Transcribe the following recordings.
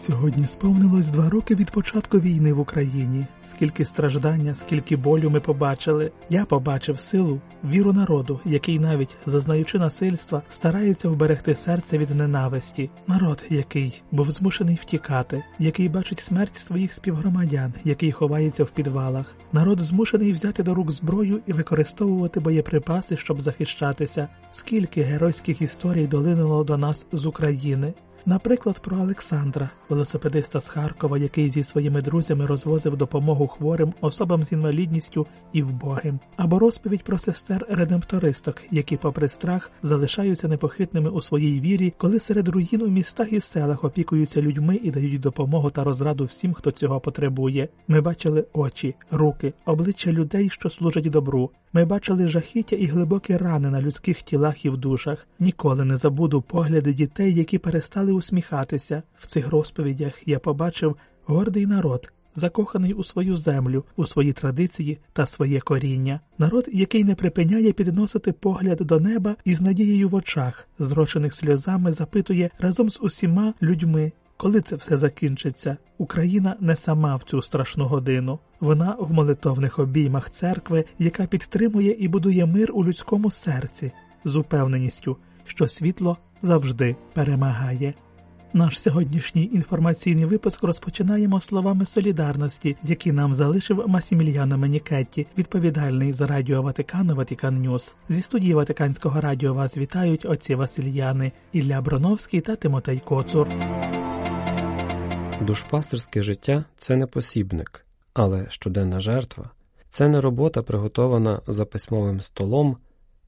Сьогодні сповнилось два роки від початку війни в Україні. Скільки страждання, скільки болю ми побачили. Я побачив силу, віру народу, який навіть зазнаючи насильства, старається вберегти серце від ненависті. Народ, який був змушений втікати, який бачить смерть своїх співгромадян, який ховається в підвалах. Народ змушений взяти до рук зброю і використовувати боєприпаси, щоб захищатися. Скільки геройських історій долинуло до нас з України. Наприклад, про Олександра, велосипедиста з Харкова, який зі своїми друзями розвозив допомогу хворим особам з інвалідністю і вбогим, або розповідь про сестер редемптористок, які, попри страх, залишаються непохитними у своїй вірі, коли серед руїн у містах і селах опікуються людьми і дають допомогу та розраду всім, хто цього потребує. Ми бачили очі, руки, обличчя людей, що служать добру. Ми бачили жахіття і глибокі рани на людських тілах і в душах. Ніколи не забуду погляди дітей, які перестали усміхатися. В цих розповідях я побачив гордий народ, закоханий у свою землю, у свої традиції та своє коріння. Народ, який не припиняє підносити погляд до неба і з надією в очах, зрочених сльозами, запитує разом з усіма людьми. Коли це все закінчиться, Україна не сама в цю страшну годину. Вона в молитовних обіймах церкви, яка підтримує і будує мир у людському серці, з упевненістю, що світло завжди перемагає. Наш сьогоднішній інформаційний випуск розпочинаємо словами солідарності, які нам залишив Масімільяно Менікетті, відповідальний за радіо Ватикану Vatican News. Зі студії Ватиканського радіо вас вітають отці Василіяни, Ілля Броновський та Тимотей Коцур. Душпастерське життя це не посібник, але щоденна жертва це не робота, приготована за письмовим столом,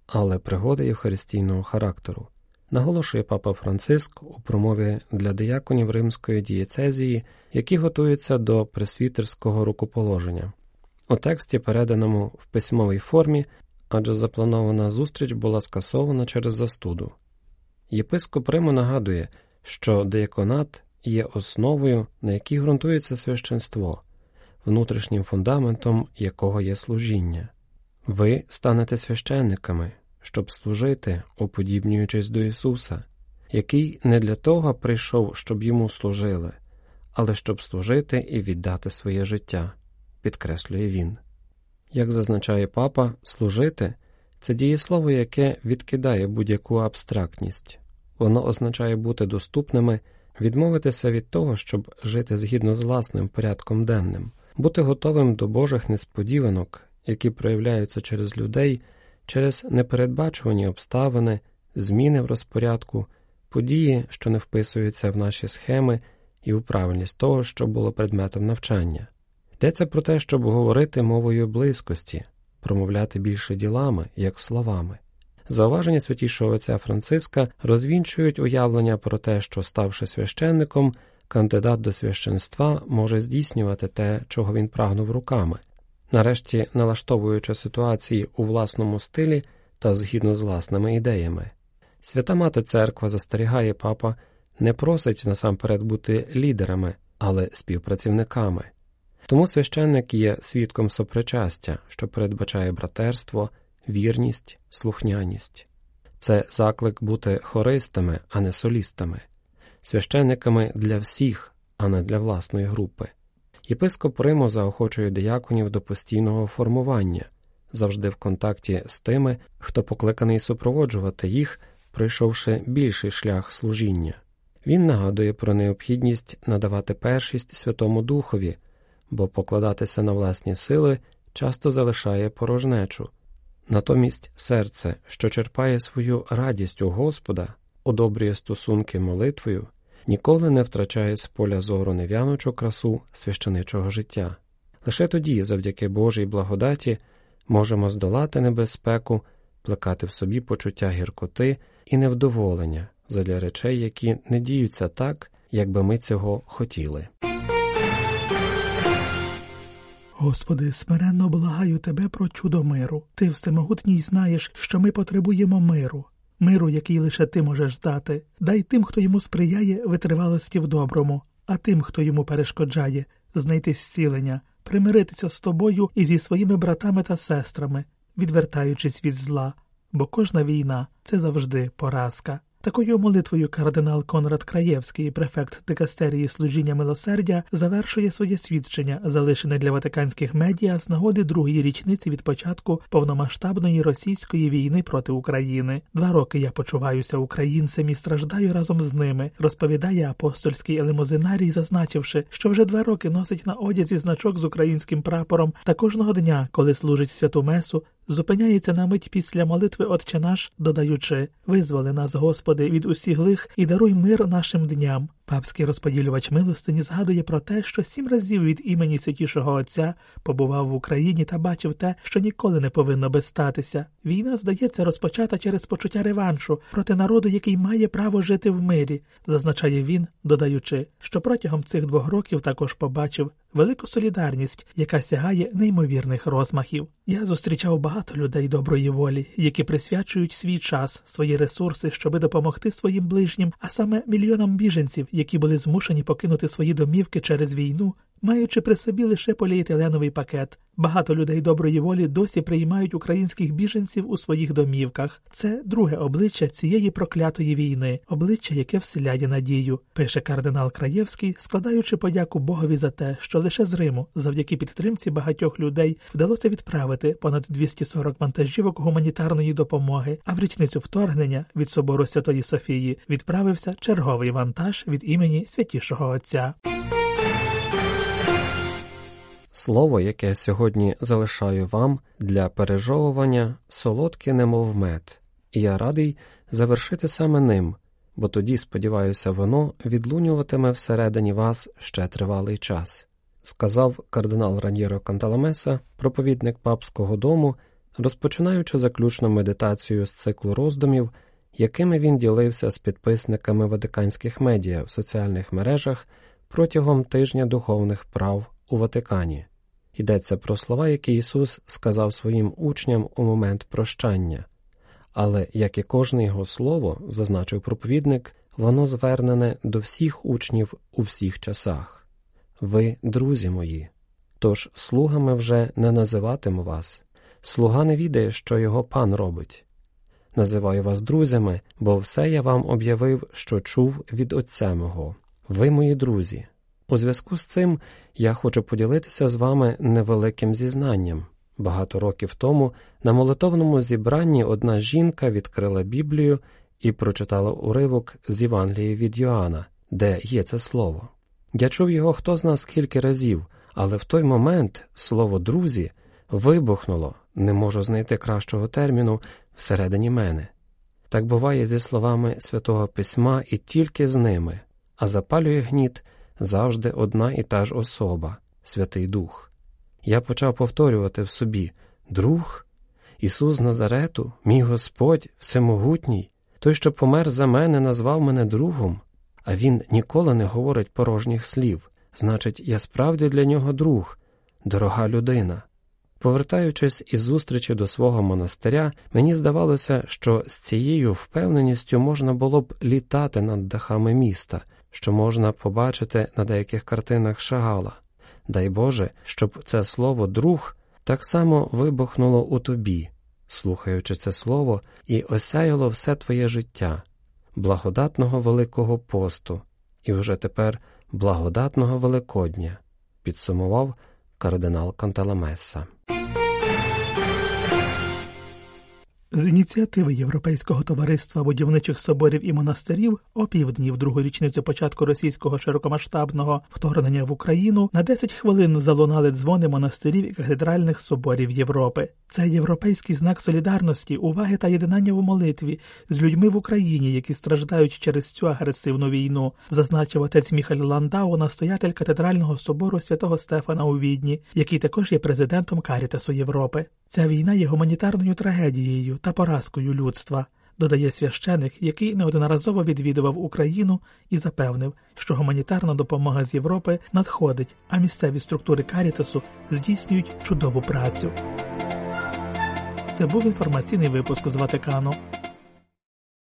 але пригода євхаристійного характеру, наголошує папа Франциск у промові для дияконів римської дієцезії, які готуються до пресвітерського рукоположення. У тексті, переданому в письмовій формі, адже запланована зустріч була скасована через застуду. Єпископ Риму нагадує, що деяконат є основою, на якій ґрунтується священство, внутрішнім фундаментом якого є служіння. Ви станете священниками, щоб служити, уподібнюючись до Ісуса, який не для того прийшов, щоб йому служили, але щоб служити і віддати своє життя, підкреслює він. Як зазначає папа, служити це дієслово, яке відкидає будь-яку абстрактність, воно означає бути доступними відмовитися від того, щоб жити згідно з власним порядком денним, бути готовим до Божих несподіванок, які проявляються через людей, через непередбачувані обставини, зміни в розпорядку, події, що не вписуються в наші схеми і у правильність того, що було предметом навчання. Йдеться про те, щоб говорити мовою близькості, промовляти більше ділами, як словами. Зауваження святішого отця Франциска розвінчують уявлення про те, що, ставши священником, кандидат до священства може здійснювати те, чого він прагнув руками, нарешті налаштовуючи ситуації у власному стилі та згідно з власними ідеями. Свята Мати Церква застерігає папа, не просить насамперед бути лідерами, але співпрацівниками. Тому священник є свідком сопричастя, що передбачає братерство вірність, слухняність. Це заклик бути хористами, а не солістами, священниками для всіх, а не для власної групи. Єпископ Риму заохочує дияконів до постійного формування, завжди в контакті з тими, хто покликаний супроводжувати їх, пройшовши більший шлях служіння. Він нагадує про необхідність надавати першість Святому Духові, бо покладатися на власні сили часто залишає порожнечу. Натомість серце, що черпає свою радість у Господа, одобрює стосунки молитвою, ніколи не втрачає з поля зору нев'янучу красу священичого життя. Лише тоді, завдяки Божій благодаті, можемо здолати небезпеку, плекати в собі почуття гіркоти і невдоволення задля речей, які не діються так, як би ми цього хотіли. Господи, смиренно благаю Тебе про чудо миру. Ти всемогутній знаєш, що ми потребуємо миру. миру, який лише ти можеш дати. Дай тим, хто йому сприяє витривалості в доброму, а тим, хто йому перешкоджає, знайти зцілення, примиритися з тобою і зі своїми братами та сестрами, відвертаючись від зла, бо кожна війна це завжди поразка. Такою молитвою кардинал Конрад Краєвський, префект дикастерії служіння милосердя, завершує своє свідчення, залишене для ватиканських медіа з нагоди другої річниці від початку повномасштабної російської війни проти України. Два роки я почуваюся українцем і страждаю разом з ними, розповідає апостольський елемозинарій, зазначивши, що вже два роки носить на одязі значок з українським прапором та кожного дня, коли служить святу месу, зупиняється на мить після молитви Отче наш, додаючи Визволи нас, Господи, від усіх лих і даруй мир нашим дням. Папський розподілювач милостині згадує про те, що сім разів від імені святішого Отця побував в Україні та бачив те, що ніколи не повинно би статися. Війна, здається, розпочата через почуття реваншу проти народу, який має право жити в мирі, зазначає він, додаючи, що протягом цих двох років також побачив велику солідарність, яка сягає неймовірних розмахів. Я зустрічав багато людей доброї волі, які присвячують свій час, свої ресурси, щоби допомогти своїм ближнім, а саме мільйонам біженців, які були змушені покинути свої домівки через війну, маючи при собі лише поліетиленовий пакет. Багато людей доброї волі досі приймають українських біженців у своїх домівках. Це друге обличчя цієї проклятої війни, обличчя, яке вселяє надію, пише кардинал Краєвський, складаючи подяку Богові за те, що лише з Риму, завдяки підтримці багатьох людей, вдалося відправити понад 240 вантажівок гуманітарної допомоги. А в річницю вторгнення від собору Святої Софії відправився черговий вантаж від імені святішого Отця. Слово, яке я сьогодні залишаю вам для пережовування, солодке, немов мед, і я радий завершити саме ним, бо тоді, сподіваюся, воно відлунюватиме всередині вас ще тривалий час, сказав кардинал Раньєро Канталамеса, проповідник папського дому, розпочинаючи заключну медитацію з циклу роздумів, якими він ділився з підписниками ватиканських медіа в соціальних мережах протягом тижня духовних прав у Ватикані. Йдеться про слова, які Ісус сказав своїм учням у момент прощання, але, як і кожне його слово, зазначив проповідник, воно звернене до всіх учнів у всіх часах. Ви, друзі мої, тож слугами вже не називатиму вас. Слуга не відає, що його пан робить. Називаю вас друзями, бо все я вам об'явив, що чув від Отця мого. Ви мої друзі. У зв'язку з цим я хочу поділитися з вами невеликим зізнанням. Багато років тому на молитовному зібранні одна жінка відкрила Біблію і прочитала уривок з Євангелії від Йоанна, де є це слово. Я чув його хто зна скільки разів, але в той момент слово друзі вибухнуло, не можу знайти кращого терміну всередині мене. Так буває зі словами святого письма і тільки з ними, а запалює гніт завжди одна і та ж особа, Святий Дух. Я почав повторювати в собі Друг, Ісус Назарету, мій Господь, Всемогутній, той, що помер за мене, назвав мене другом, а Він ніколи не говорить порожніх слів. Значить, я справді для нього друг, дорога людина. Повертаючись із зустрічі до свого монастиря, мені здавалося, що з цією впевненістю можна було б літати над дахами міста, що можна побачити на деяких картинах шагала. Дай Боже, щоб це слово друг так само вибухнуло у тобі, слухаючи це слово, і осяяло все твоє життя, благодатного Великого посту, і вже тепер благодатного Великодня, підсумував кардинал Канталамеса. З ініціативи Європейського товариства будівничих соборів і монастирів опівдні в другу річницю початку російського широкомасштабного вторгнення в Україну на 10 хвилин залунали дзвони монастирів і катедральних соборів Європи. Це європейський знак солідарності, уваги та єднання в молитві з людьми в Україні, які страждають через цю агресивну війну, зазначив отець Міхаль Ландау, настоятель катедрального собору святого Стефана у Відні, який також є президентом Карітасу Європи. Ця війна є гуманітарною трагедією та поразкою людства, додає священик, який неодноразово відвідував Україну і запевнив, що гуманітарна допомога з Європи надходить, а місцеві структури Карітасу здійснюють чудову працю. Це був інформаційний випуск з Ватикану.